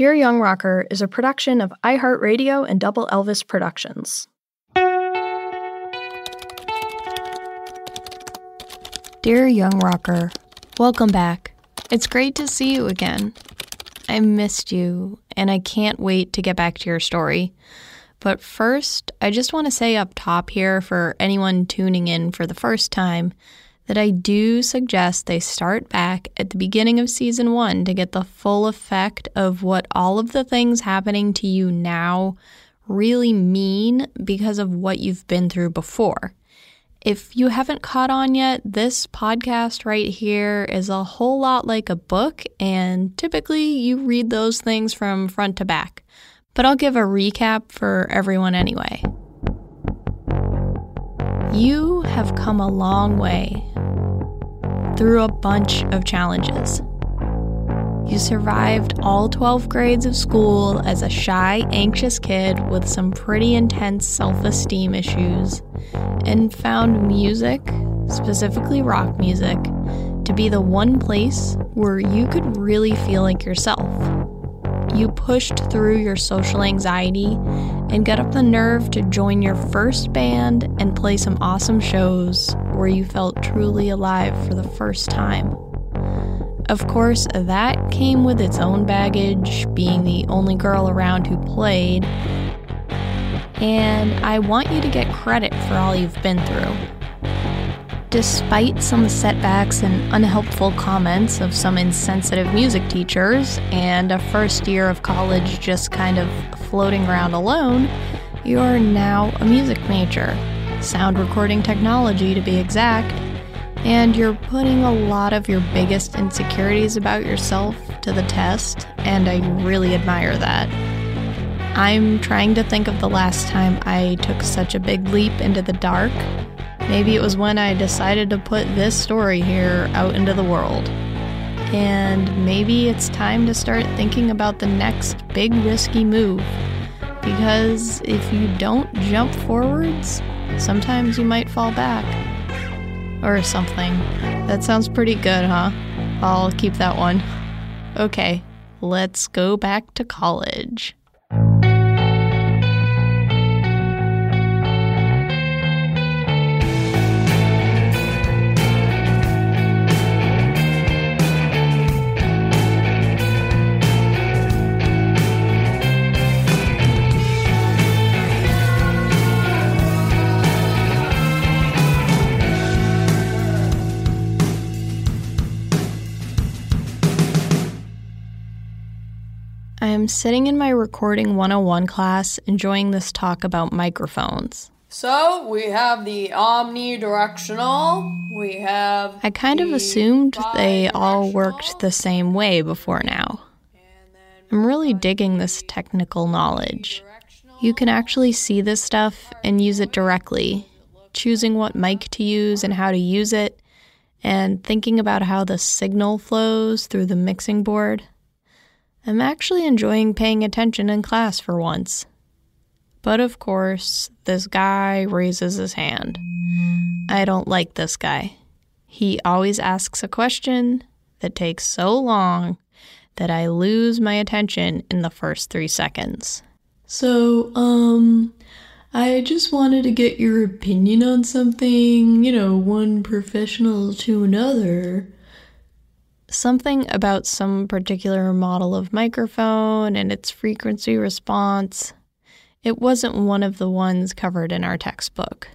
Dear Young Rocker is a production of iHeartRadio and Double Elvis Productions. Dear Young Rocker, welcome back. It's great to see you again. I missed you, and I can't wait to get back to your story. But first, I just want to say up top here for anyone tuning in for the first time that I do suggest they start back at the beginning of season one to get the full effect of what all of the things happening to you now really mean because of what you've been through before. If you haven't caught on yet, this podcast right here is a whole lot like a book, and typically you read those things from front to back. But I'll give a recap for everyone anyway. You have come a long way through a bunch of challenges. You survived all 12 grades of school as a shy, anxious kid with some pretty intense self esteem issues, and found music, specifically rock music, to be the one place where you could really feel like yourself. You pushed through your social anxiety and got up the nerve to join your first band and play some awesome shows where you felt truly alive for the first time. Of course, that came with its own baggage, being the only girl around who played. And I want you to get credit for all you've been through. Despite some setbacks and unhelpful comments of some insensitive music teachers, and a first year of college just kind of floating around alone, you're now a music major, sound recording technology to be exact, and you're putting a lot of your biggest insecurities about yourself to the test, and I really admire that. I'm trying to think of the last time I took such a big leap into the dark Maybe it was when I decided to put this story here out into the world. And maybe it's time to start thinking about the next big risky move. Because if you don't jump forwards, sometimes you might fall back. Or something. That sounds pretty good, huh? I'll keep that one. Okay, let's go back to college. Am sitting in my Recording 101 class enjoying this talk about microphones. So we have the omnidirectional. We have. I kind of assumed they all worked the same way before now. I'm really digging this technical knowledge. You can actually see this stuff and use it directly, choosing what mic to use and how to use it, and thinking about how the signal flows through the mixing board. I'm actually enjoying paying attention in class for once. But of course, this guy raises his hand. I don't like this guy. He always asks a question that takes so long that I lose my attention in the first three seconds. So, um, I just wanted to get your opinion on something, you know, one professional to another something about some particular model of microphone and its frequency response. It wasn't one of the ones covered in our textbook.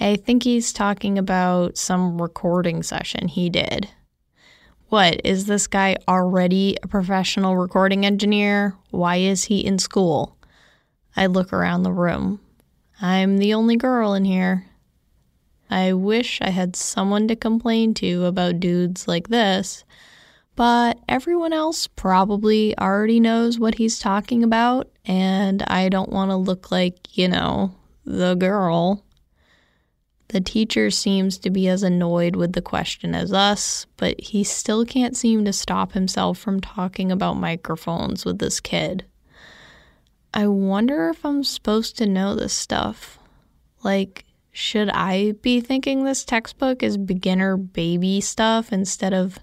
I think he's talking about some recording session he did. What, is this guy already a professional recording engineer? Why is he in school? I look around the room. I'm the only girl in here. I wish I had someone to complain to about dudes like this, but everyone else probably already knows what he's talking about, and I don't want to look like, you know, the girl. The teacher seems to be as annoyed with the question as us, but he still can't seem to stop himself from talking about microphones with this kid. I wonder if I'm supposed to know this stuff. Like, should I be thinking this textbook is beginner baby stuff instead of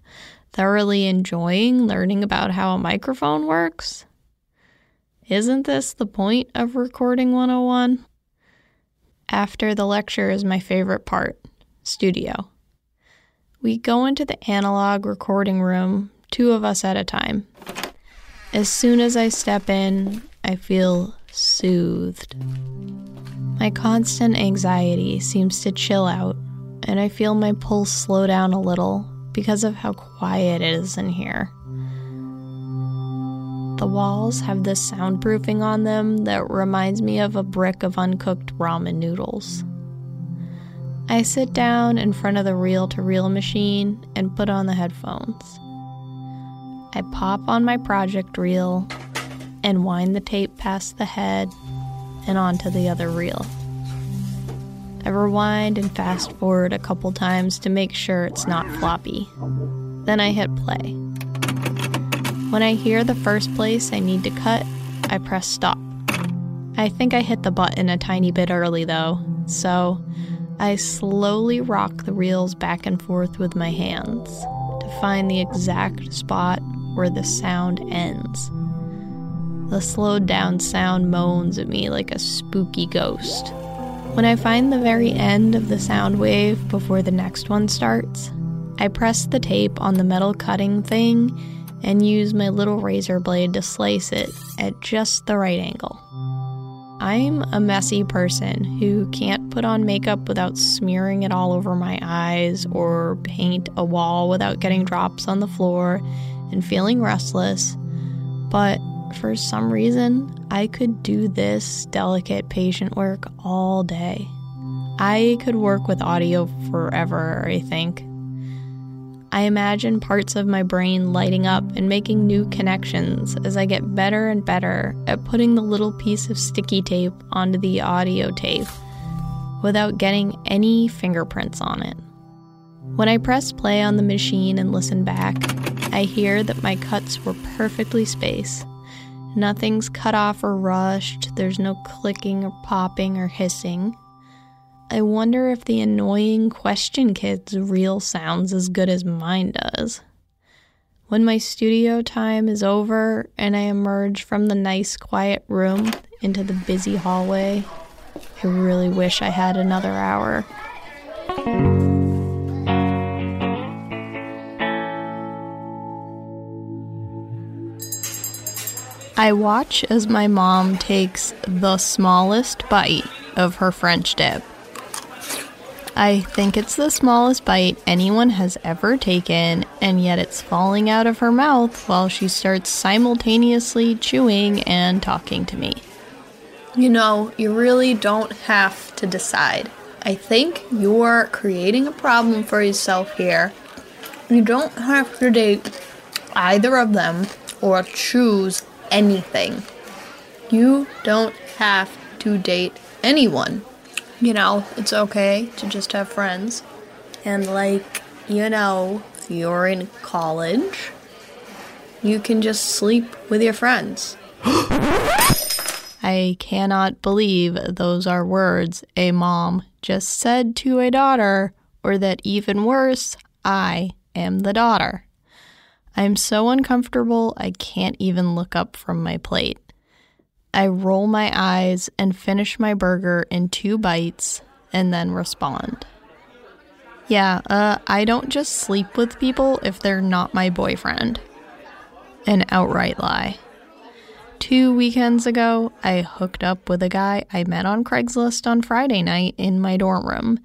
thoroughly enjoying learning about how a microphone works? Isn't this the point of Recording 101? After the lecture is my favorite part studio. We go into the analog recording room, two of us at a time. As soon as I step in, I feel soothed. My constant anxiety seems to chill out, and I feel my pulse slow down a little because of how quiet it is in here. The walls have this soundproofing on them that reminds me of a brick of uncooked ramen noodles. I sit down in front of the reel to reel machine and put on the headphones. I pop on my project reel and wind the tape past the head and onto the other reel. I rewind and fast forward a couple times to make sure it's not floppy. Then I hit play. When I hear the first place I need to cut, I press stop. I think I hit the button a tiny bit early though, so I slowly rock the reels back and forth with my hands to find the exact spot where the sound ends. The slowed down sound moans at me like a spooky ghost. When I find the very end of the sound wave before the next one starts, I press the tape on the metal cutting thing and use my little razor blade to slice it at just the right angle. I'm a messy person who can't put on makeup without smearing it all over my eyes or paint a wall without getting drops on the floor and feeling restless. But for some reason, I could do this delicate patient work all day. I could work with audio forever, I think. I imagine parts of my brain lighting up and making new connections as I get better and better at putting the little piece of sticky tape onto the audio tape without getting any fingerprints on it. When I press play on the machine and listen back, I hear that my cuts were perfectly spaced. Nothing's cut off or rushed, there's no clicking or popping or hissing. I wonder if the annoying question kid's reel sounds as good as mine does. When my studio time is over and I emerge from the nice quiet room into the busy hallway, I really wish I had another hour. I watch as my mom takes the smallest bite of her French dip. I think it's the smallest bite anyone has ever taken, and yet it's falling out of her mouth while she starts simultaneously chewing and talking to me. You know, you really don't have to decide. I think you're creating a problem for yourself here. You don't have to date either of them or choose anything. You don't have to date anyone. You know, it's okay to just have friends. And, like, you know, if you're in college, you can just sleep with your friends. I cannot believe those are words a mom just said to a daughter, or that even worse, I am the daughter. I'm so uncomfortable I can't even look up from my plate. I roll my eyes and finish my burger in two bites and then respond. Yeah, uh, I don't just sleep with people if they're not my boyfriend. An outright lie. Two weekends ago, I hooked up with a guy I met on Craigslist on Friday night in my dorm room,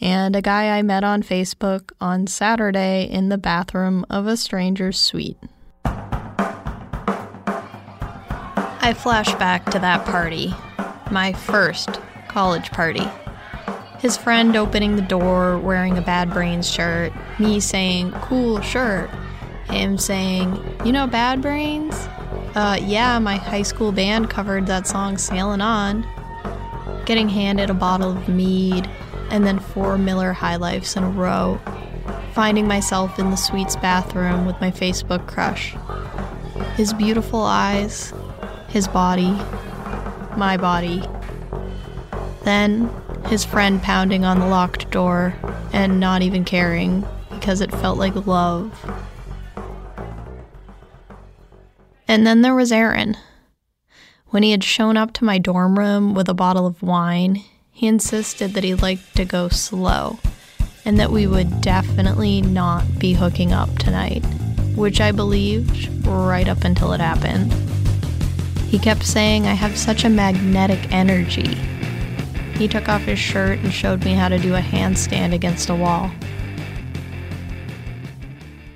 and a guy I met on Facebook on Saturday in the bathroom of a stranger's suite. I flash back to that party, my first college party. His friend opening the door wearing a Bad Brains shirt, me saying, cool shirt, him saying, you know Bad Brains? Uh, yeah, my high school band covered that song Sailing On. Getting handed a bottle of mead, and then four Miller High Lifes in a row. Finding myself in the suite's bathroom with my Facebook crush. His beautiful eyes, his body, my body. Then his friend pounding on the locked door and not even caring because it felt like love. And then there was Aaron. When he had shown up to my dorm room with a bottle of wine, he insisted that he liked to go slow and that we would definitely not be hooking up tonight, which I believed right up until it happened. He kept saying I have such a magnetic energy. He took off his shirt and showed me how to do a handstand against a wall.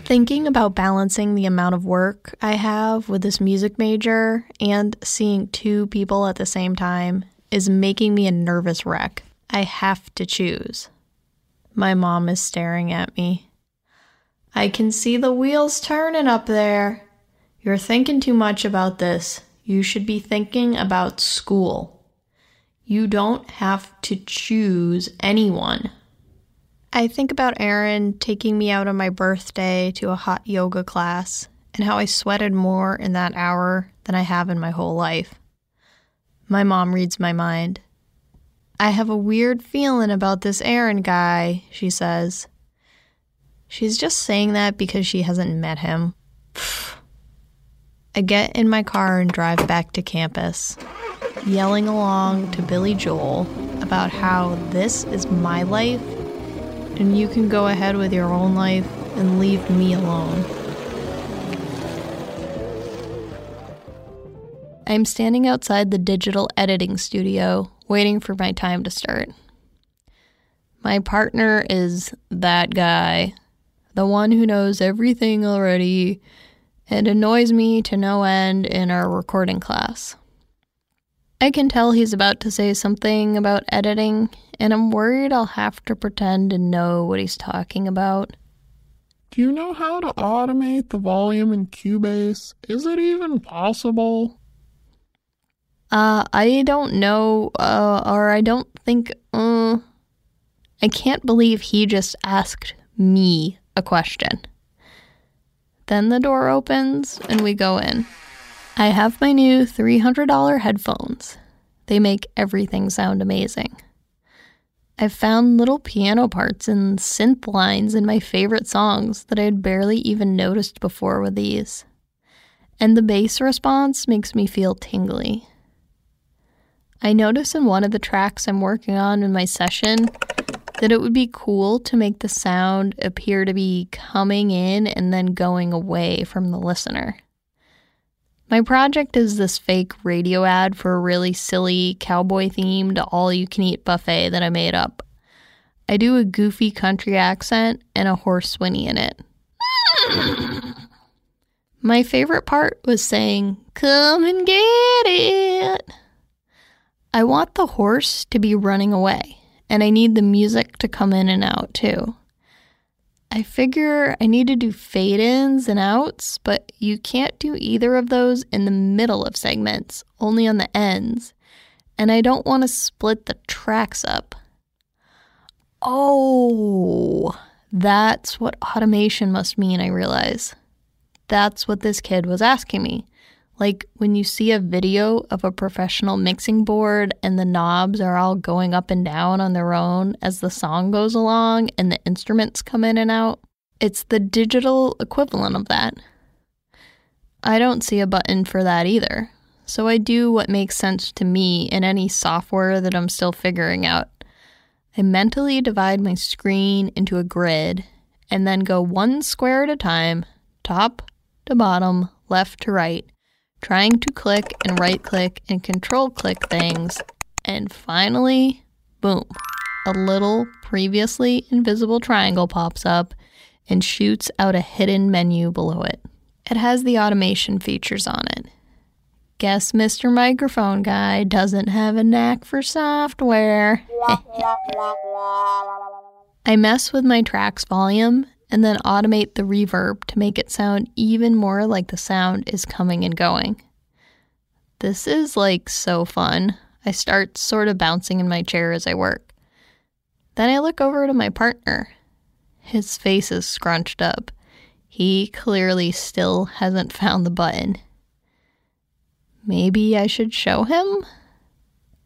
Thinking about balancing the amount of work I have with this music major and seeing two people at the same time is making me a nervous wreck. I have to choose. My mom is staring at me. I can see the wheels turning up there. You're thinking too much about this. You should be thinking about school. You don't have to choose anyone. I think about Aaron taking me out on my birthday to a hot yoga class and how I sweated more in that hour than I have in my whole life. My mom reads my mind. I have a weird feeling about this Aaron guy, she says. She's just saying that because she hasn't met him. I get in my car and drive back to campus, yelling along to Billy Joel about how this is my life and you can go ahead with your own life and leave me alone. I'm standing outside the digital editing studio, waiting for my time to start. My partner is that guy, the one who knows everything already and annoys me to no end in our recording class. I can tell he's about to say something about editing, and I'm worried I'll have to pretend to know what he's talking about. Do you know how to automate the volume in Cubase? Is it even possible? Uh, I don't know, uh, or I don't think, uh, I can't believe he just asked me a question. Then the door opens and we go in. I have my new $300 headphones. They make everything sound amazing. I've found little piano parts and synth lines in my favorite songs that I had barely even noticed before with these. And the bass response makes me feel tingly. I notice in one of the tracks I'm working on in my session that it would be cool to make the sound appear to be coming in and then going away from the listener. My project is this fake radio ad for a really silly cowboy themed all you can eat buffet that I made up. I do a goofy country accent and a horse whinny in it. My favorite part was saying, Come and get it. I want the horse to be running away, and I need the music to come in and out too. I figure I need to do fade ins and outs, but you can't do either of those in the middle of segments, only on the ends. And I don't want to split the tracks up. Oh, that's what automation must mean, I realize. That's what this kid was asking me. Like when you see a video of a professional mixing board and the knobs are all going up and down on their own as the song goes along and the instruments come in and out, it's the digital equivalent of that. I don't see a button for that either, so I do what makes sense to me in any software that I'm still figuring out. I mentally divide my screen into a grid and then go one square at a time, top to bottom, left to right trying to click and right click and control click things. And finally, boom, a little previously invisible triangle pops up and shoots out a hidden menu below it. It has the automation features on it. Guess Mr. Microphone Guy doesn't have a knack for software. I mess with my track's volume and then automate the reverb to make it sound even more like the sound is coming and going. This is like so fun. I start sort of bouncing in my chair as I work. Then I look over to my partner. His face is scrunched up. He clearly still hasn't found the button. Maybe I should show him?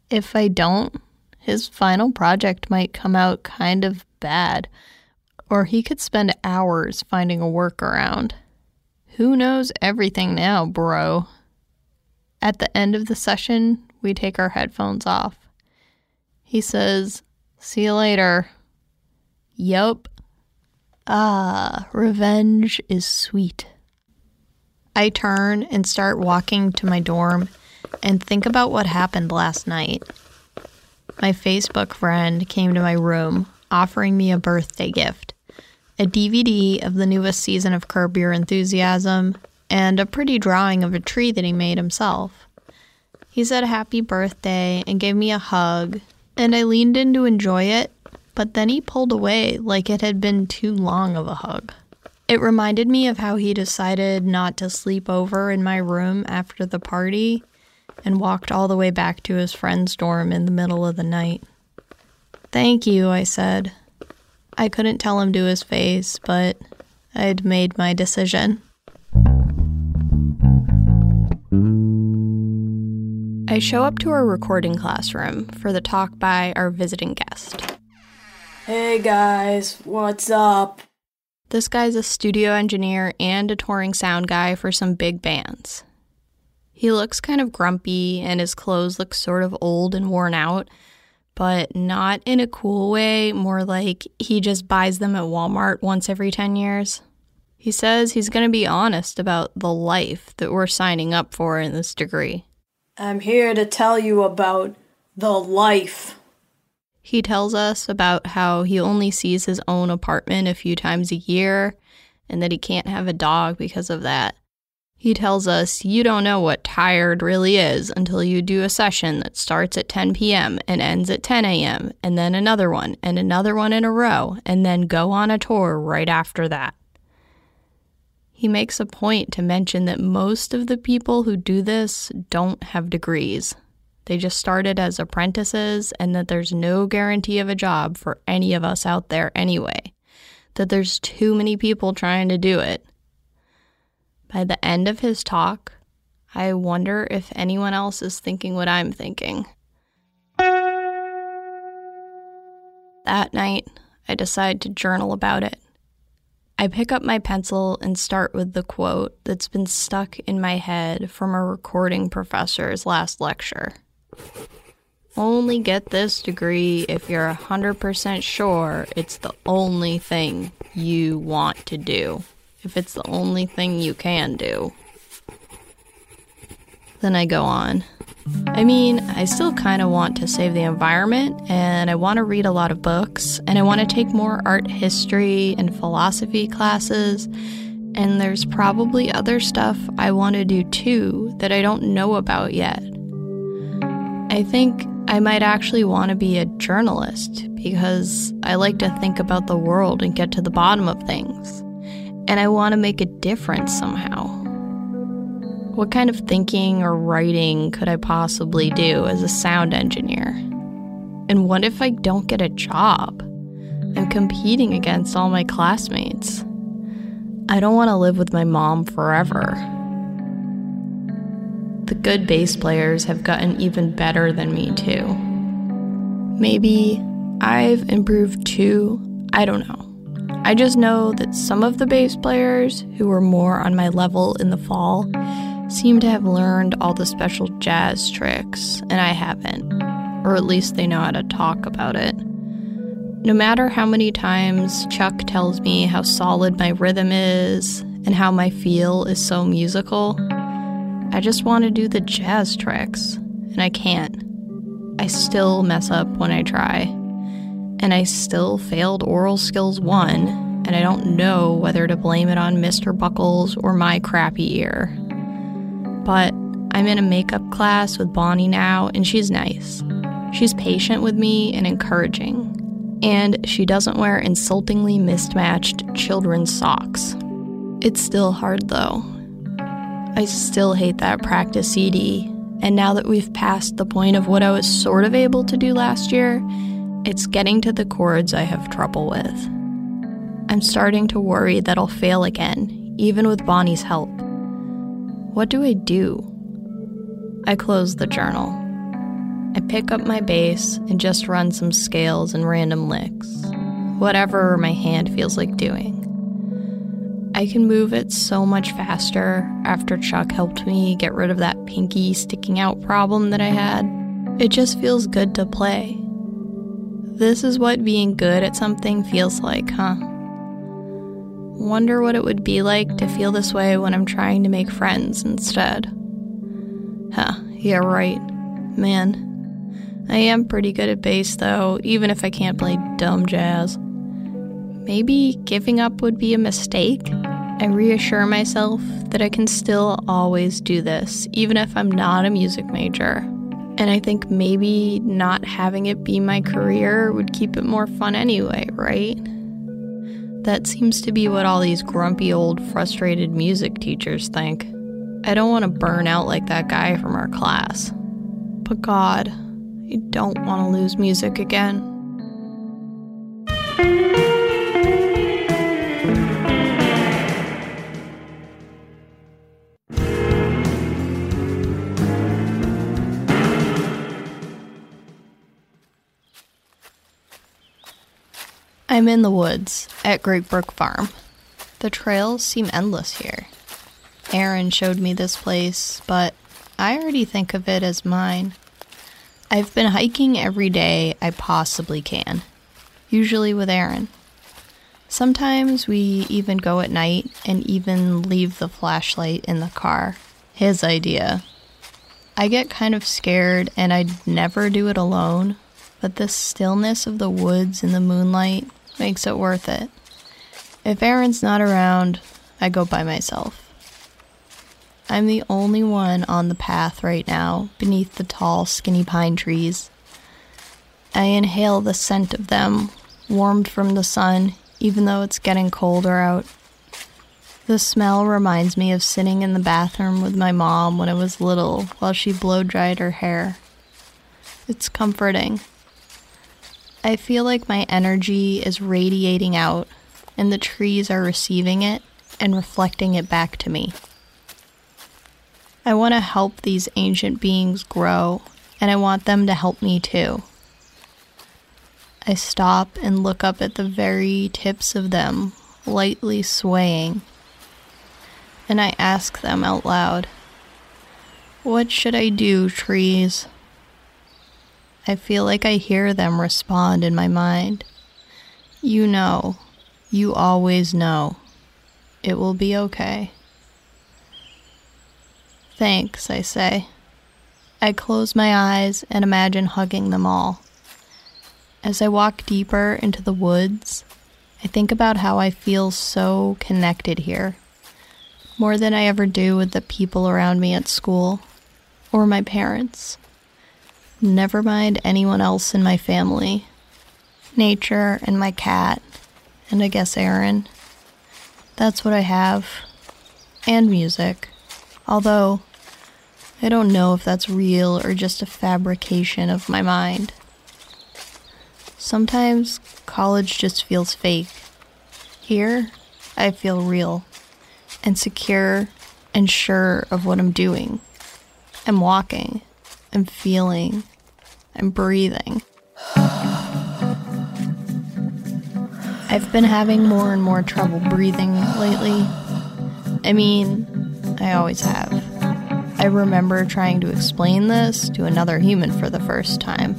If I don't, his final project might come out kind of bad or he could spend hours finding a workaround. Who knows everything now, bro? At the end of the session, we take our headphones off. He says, See you later. Yup. Ah, revenge is sweet. I turn and start walking to my dorm and think about what happened last night. My Facebook friend came to my room offering me a birthday gift a DVD of the newest season of Curb Your Enthusiasm and a pretty drawing of a tree that he made himself. He said happy birthday and gave me a hug, and I leaned in to enjoy it, but then he pulled away like it had been too long of a hug. It reminded me of how he decided not to sleep over in my room after the party and walked all the way back to his friend's dorm in the middle of the night. Thank you, I said. I couldn't tell him to his face, but I'd made my decision. I show up to our recording classroom for the talk by our visiting guest. Hey guys, what's up? This guy's a studio engineer and a touring sound guy for some big bands. He looks kind of grumpy and his clothes look sort of old and worn out, but not in a cool way, more like he just buys them at Walmart once every 10 years. He says he's going to be honest about the life that we're signing up for in this degree. I'm here to tell you about the life. He tells us about how he only sees his own apartment a few times a year and that he can't have a dog because of that. He tells us you don't know what tired really is until you do a session that starts at 10 p.m. and ends at 10 a.m., and then another one and another one in a row, and then go on a tour right after that. He makes a point to mention that most of the people who do this don't have degrees. They just started as apprentices, and that there's no guarantee of a job for any of us out there anyway. That there's too many people trying to do it. By the end of his talk, I wonder if anyone else is thinking what I'm thinking. That night, I decide to journal about it. I pick up my pencil and start with the quote that's been stuck in my head from a recording professor's last lecture. Only get this degree if you're 100% sure it's the only thing you want to do, if it's the only thing you can do. Then I go on. I mean, I still kind of want to save the environment, and I want to read a lot of books, and I want to take more art history and philosophy classes, and there's probably other stuff I want to do too that I don't know about yet. I think I might actually want to be a journalist because I like to think about the world and get to the bottom of things, and I want to make a difference somehow. What kind of thinking or writing could I possibly do as a sound engineer? And what if I don't get a job? I'm competing against all my classmates. I don't want to live with my mom forever. The good bass players have gotten even better than me, too. Maybe I've improved too. I don't know. I just know that some of the bass players who were more on my level in the fall seem to have learned all the special jazz tricks, and I haven't. Or at least they know how to talk about it. No matter how many times Chuck tells me how solid my rhythm is and how my feel is so musical, I just want to do the jazz tricks, and I can't. I still mess up when I try. And I still failed Oral Skills 1, and I don't know whether to blame it on Mr. Buckles or my crappy ear. But I'm in a makeup class with Bonnie now, and she's nice. She's patient with me and encouraging. And she doesn't wear insultingly mismatched children's socks. It's still hard though. I still hate that practice CD, and now that we've passed the point of what I was sort of able to do last year, it's getting to the chords I have trouble with. I'm starting to worry that I'll fail again, even with Bonnie's help. What do I do? I close the journal. I pick up my bass and just run some scales and random licks, whatever my hand feels like doing. I can move it so much faster after Chuck helped me get rid of that pinky sticking out problem that I had. It just feels good to play. This is what being good at something feels like, huh? Wonder what it would be like to feel this way when I'm trying to make friends instead. Huh, yeah, right. Man. I am pretty good at bass though, even if I can't play dumb jazz. Maybe giving up would be a mistake? I reassure myself that I can still always do this, even if I'm not a music major. And I think maybe not having it be my career would keep it more fun anyway, right? That seems to be what all these grumpy old frustrated music teachers think. I don't want to burn out like that guy from our class. But God, I don't want to lose music again. I'm in the woods at Great Brook Farm. The trails seem endless here. Aaron showed me this place, but I already think of it as mine. I've been hiking every day I possibly can, usually with Aaron. Sometimes we even go at night and even leave the flashlight in the car. His idea. I get kind of scared and I'd never do it alone, but the stillness of the woods in the moonlight makes it worth it. If Aaron's not around, I go by myself. I'm the only one on the path right now, beneath the tall, skinny pine trees. I inhale the scent of them, warmed from the sun, even though it's getting colder out. The smell reminds me of sitting in the bathroom with my mom when I was little while she blow dried her hair. It's comforting. I feel like my energy is radiating out, and the trees are receiving it and reflecting it back to me. I want to help these ancient beings grow, and I want them to help me too. I stop and look up at the very tips of them, lightly swaying, and I ask them out loud, What should I do, trees? I feel like I hear them respond in my mind. You know, you always know. It will be okay. Thanks, I say. I close my eyes and imagine hugging them all. As I walk deeper into the woods, I think about how I feel so connected here, more than I ever do with the people around me at school or my parents. Never mind anyone else in my family. Nature and my cat, and I guess Aaron. That's what I have. And music. Although, I don't know if that's real or just a fabrication of my mind. Sometimes college just feels fake. Here, I feel real and secure and sure of what I'm doing. I'm walking. I'm feeling. I'm breathing. I've been having more and more trouble breathing lately. I mean, I always have. I remember trying to explain this to another human for the first time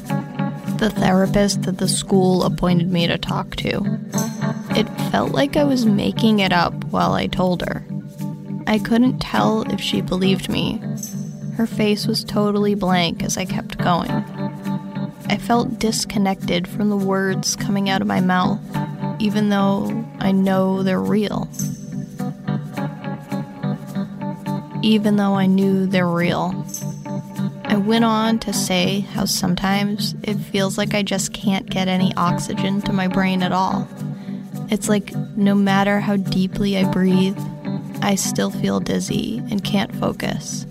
the therapist that the school appointed me to talk to. It felt like I was making it up while I told her. I couldn't tell if she believed me. Her face was totally blank as I kept going. I felt disconnected from the words coming out of my mouth, even though I know they're real. even though I knew they're real. I went on to say how sometimes it feels like I just can't get any oxygen to my brain at all. It's like no matter how deeply I breathe, I still feel dizzy and can't focus.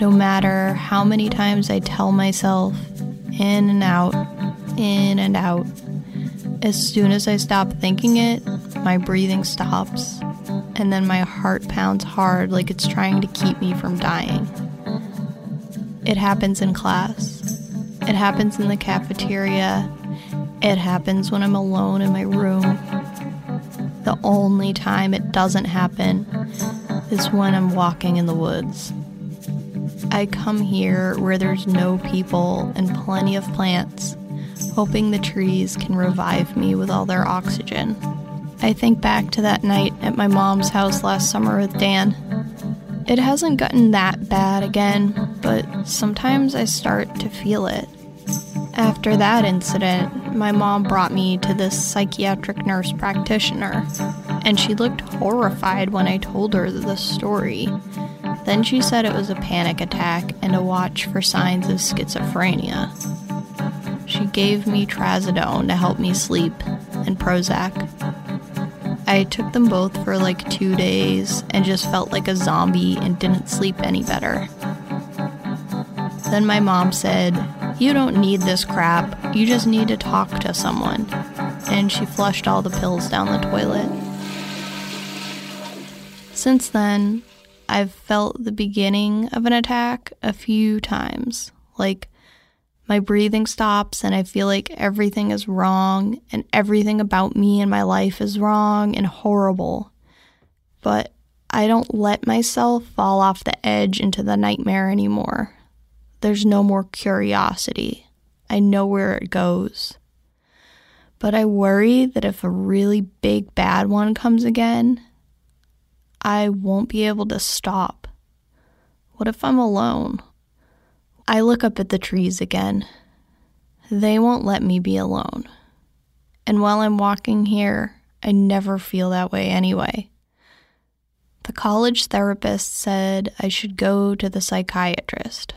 No matter how many times I tell myself in and out, in and out, as soon as I stop thinking it, my breathing stops and then my heart pounds hard like it's trying to keep me from dying. It happens in class. It happens in the cafeteria. It happens when I'm alone in my room. The only time it doesn't happen is when I'm walking in the woods. I come here where there's no people and plenty of plants, hoping the trees can revive me with all their oxygen. I think back to that night at my mom's house last summer with Dan. It hasn't gotten that bad again, but sometimes I start to feel it. After that incident, my mom brought me to this psychiatric nurse practitioner, and she looked horrified when I told her the story. Then she said it was a panic attack and to watch for signs of schizophrenia. She gave me trazodone to help me sleep and Prozac. I took them both for like two days and just felt like a zombie and didn't sleep any better. Then my mom said, You don't need this crap, you just need to talk to someone. And she flushed all the pills down the toilet. Since then, I've felt the beginning of an attack a few times. Like, my breathing stops, and I feel like everything is wrong, and everything about me and my life is wrong and horrible. But I don't let myself fall off the edge into the nightmare anymore. There's no more curiosity. I know where it goes. But I worry that if a really big bad one comes again, I won't be able to stop. What if I'm alone? I look up at the trees again. They won't let me be alone. And while I'm walking here, I never feel that way anyway. The college therapist said I should go to the psychiatrist.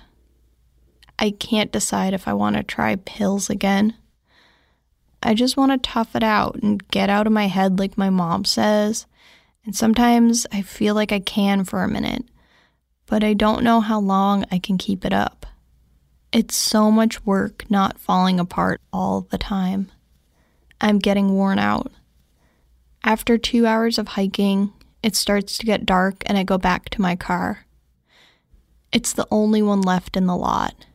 I can't decide if I want to try pills again. I just want to tough it out and get out of my head like my mom says. And sometimes I feel like I can for a minute, but I don't know how long I can keep it up. It's so much work not falling apart all the time. I'm getting worn out. After two hours of hiking, it starts to get dark and I go back to my car. It's the only one left in the lot.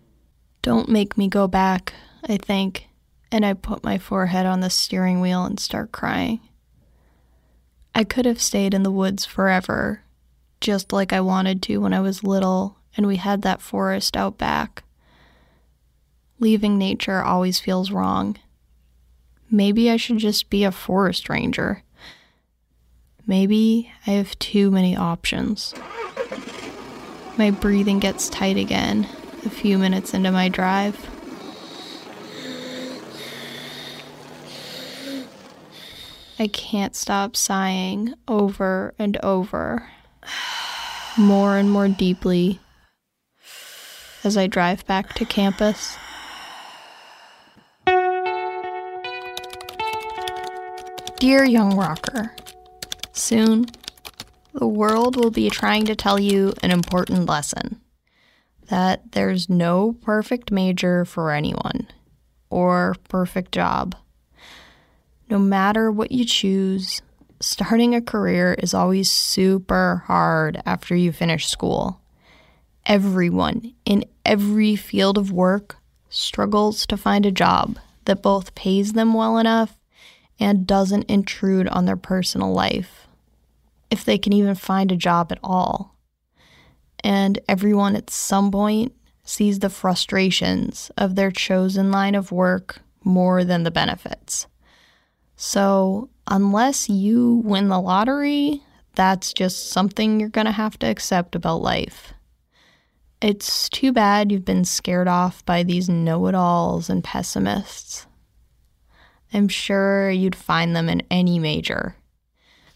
Don't make me go back, I think, and I put my forehead on the steering wheel and start crying. I could have stayed in the woods forever, just like I wanted to when I was little and we had that forest out back. Leaving nature always feels wrong. Maybe I should just be a forest ranger. Maybe I have too many options. My breathing gets tight again a few minutes into my drive. I can't stop sighing over and over, more and more deeply as I drive back to campus. Dear young rocker, soon the world will be trying to tell you an important lesson that there's no perfect major for anyone or perfect job. No matter what you choose, starting a career is always super hard after you finish school. Everyone in every field of work struggles to find a job that both pays them well enough and doesn't intrude on their personal life, if they can even find a job at all and everyone at some point sees the frustrations of their chosen line of work more than the benefits. So, unless you win the lottery, that's just something you're going to have to accept about life. It's too bad you've been scared off by these know it alls and pessimists. I'm sure you'd find them in any major.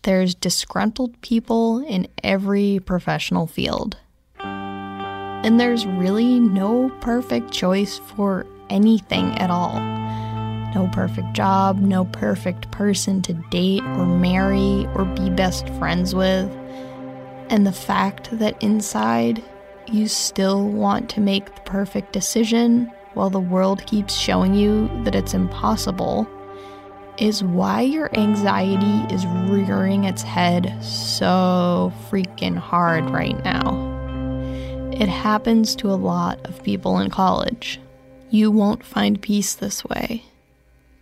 There's disgruntled people in every professional field. And there's really no perfect choice for anything at all. No perfect job, no perfect person to date or marry or be best friends with. And the fact that inside you still want to make the perfect decision while the world keeps showing you that it's impossible is why your anxiety is rearing its head so freaking hard right now. It happens to a lot of people in college. You won't find peace this way.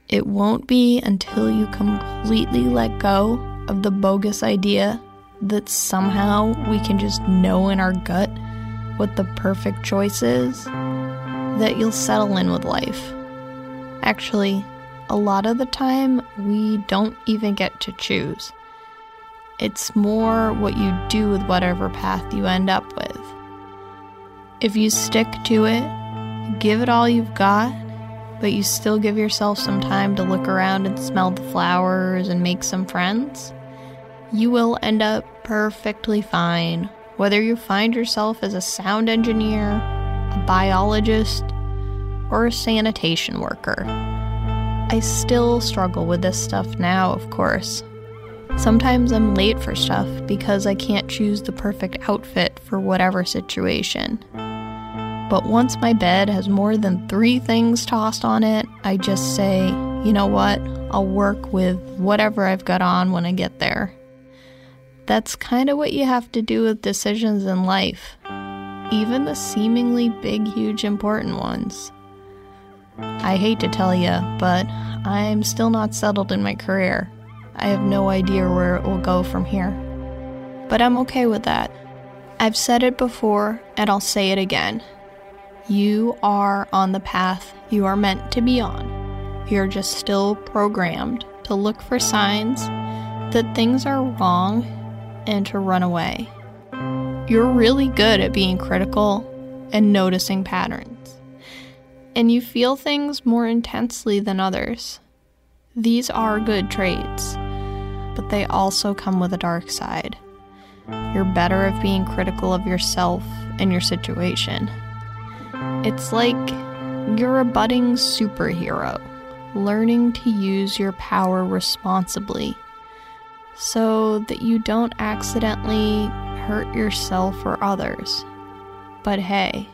It won't be until you completely let go of the bogus idea that somehow we can just know in our gut what the perfect choice is, that you'll settle in with life. Actually, a lot of the time, we don't even get to choose. It's more what you do with whatever path you end up with. If you stick to it, give it all you've got, but you still give yourself some time to look around and smell the flowers and make some friends, you will end up perfectly fine, whether you find yourself as a sound engineer, a biologist, or a sanitation worker. I still struggle with this stuff now, of course. Sometimes I'm late for stuff because I can't choose the perfect outfit for whatever situation. But once my bed has more than three things tossed on it, I just say, you know what, I'll work with whatever I've got on when I get there. That's kind of what you have to do with decisions in life, even the seemingly big, huge, important ones. I hate to tell you, but I'm still not settled in my career. I have no idea where it will go from here. But I'm okay with that. I've said it before, and I'll say it again. You are on the path you are meant to be on. You're just still programmed to look for signs that things are wrong and to run away. You're really good at being critical and noticing patterns. And you feel things more intensely than others. These are good traits, but they also come with a dark side. You're better at being critical of yourself and your situation. It's like you're a budding superhero, learning to use your power responsibly so that you don't accidentally hurt yourself or others. But hey,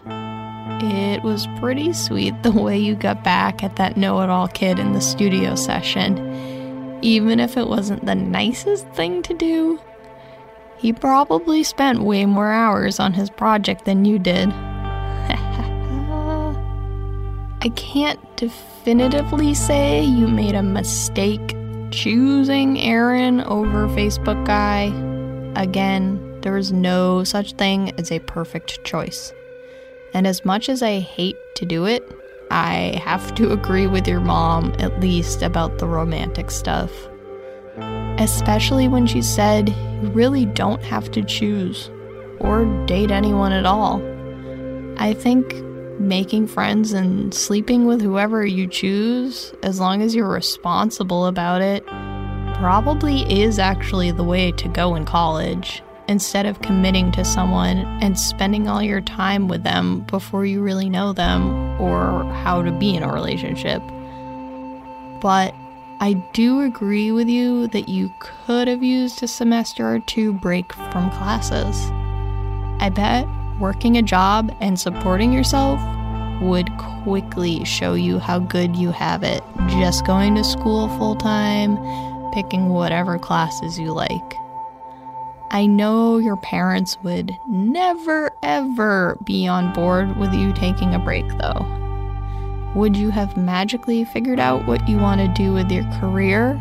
it was pretty sweet the way you got back at that know it all kid in the studio session. Even if it wasn't the nicest thing to do, he probably spent way more hours on his project than you did. I can't definitively say you made a mistake choosing Aaron over Facebook guy, again, there is no such thing as a perfect choice. And as much as I hate to do it, I have to agree with your mom, at least about the romantic stuff. Especially when she said you really don't have to choose or date anyone at all. I think making friends and sleeping with whoever you choose, as long as you're responsible about it, probably is actually the way to go in college instead of committing to someone and spending all your time with them before you really know them or how to be in a relationship. But I do agree with you that you could have used a semester or two break from classes. I bet working a job and supporting yourself would quickly show you how good you have it just going to school full time, picking whatever classes you like. I know your parents would never ever be on board with you taking a break though. Would you have magically figured out what you want to do with your career?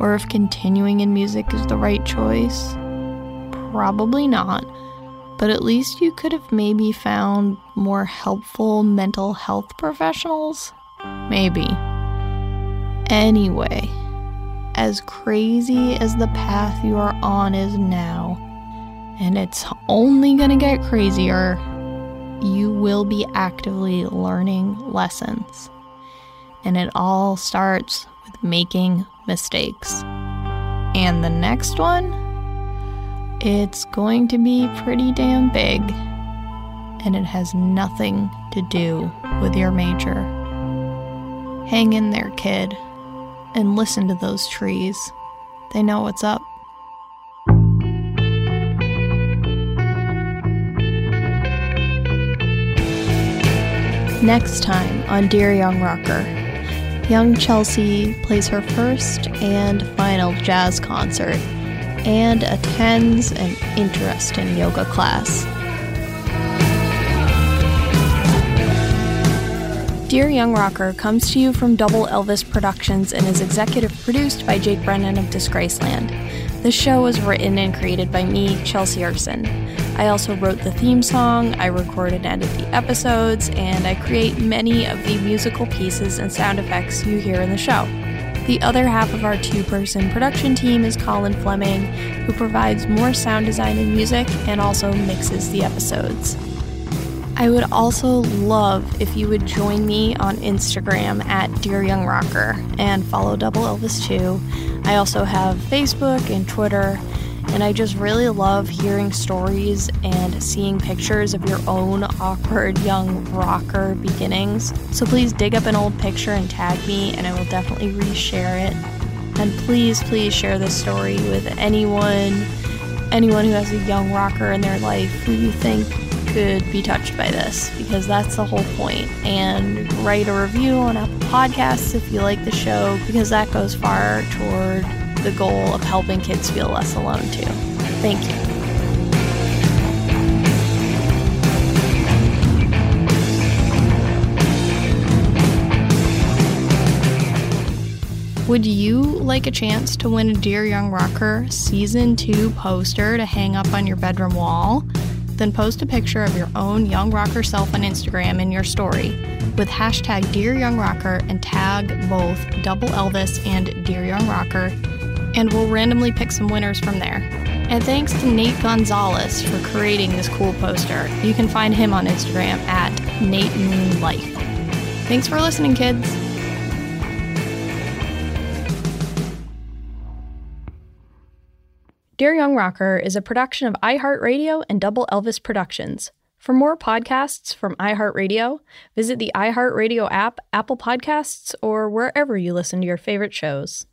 Or if continuing in music is the right choice? Probably not but at least you could have maybe found more helpful mental health professionals? Maybe. Anyway, as crazy as the path you are on is now, and it's only gonna get crazier, you will be actively learning lessons. And it all starts with making mistakes. And the next one? It's going to be pretty damn big, and it has nothing to do with your major. Hang in there, kid, and listen to those trees. They know what's up. Next time on Dear Young Rocker, young Chelsea plays her first and final jazz concert and attends an interesting yoga class. Dear Young Rocker comes to you from Double Elvis Productions and is executive produced by Jake Brennan of Disgraceland. The show was written and created by me, Chelsea Arson. I also wrote the theme song, I record and edit the episodes, and I create many of the musical pieces and sound effects you hear in the show. The other half of our two person production team is Colin Fleming, who provides more sound design and music and also mixes the episodes. I would also love if you would join me on Instagram at Dear Young Rocker and follow Double Elvis too. I also have Facebook and Twitter, and I just really love hearing stories and seeing pictures of your own awkward young rocker beginnings. So please dig up an old picture and tag me, and I will definitely reshare it. And please, please share this story with anyone, anyone who has a young rocker in their life who you think could be touched by this because that's the whole point. And write a review on Apple Podcasts if you like the show because that goes far toward the goal of helping kids feel less alone too. Thank you. Would you like a chance to win a Dear Young Rocker Season 2 poster to hang up on your bedroom wall? Then post a picture of your own young rocker self on Instagram in your story with hashtag Dear Young Rocker and tag both Double Elvis and Dear Young Rocker, and we'll randomly pick some winners from there. And thanks to Nate Gonzalez for creating this cool poster. You can find him on Instagram at Nate Moon Life. Thanks for listening, kids. Dear Young Rocker is a production of iHeartRadio and Double Elvis Productions. For more podcasts from iHeartRadio, visit the iHeartRadio app, Apple Podcasts, or wherever you listen to your favorite shows.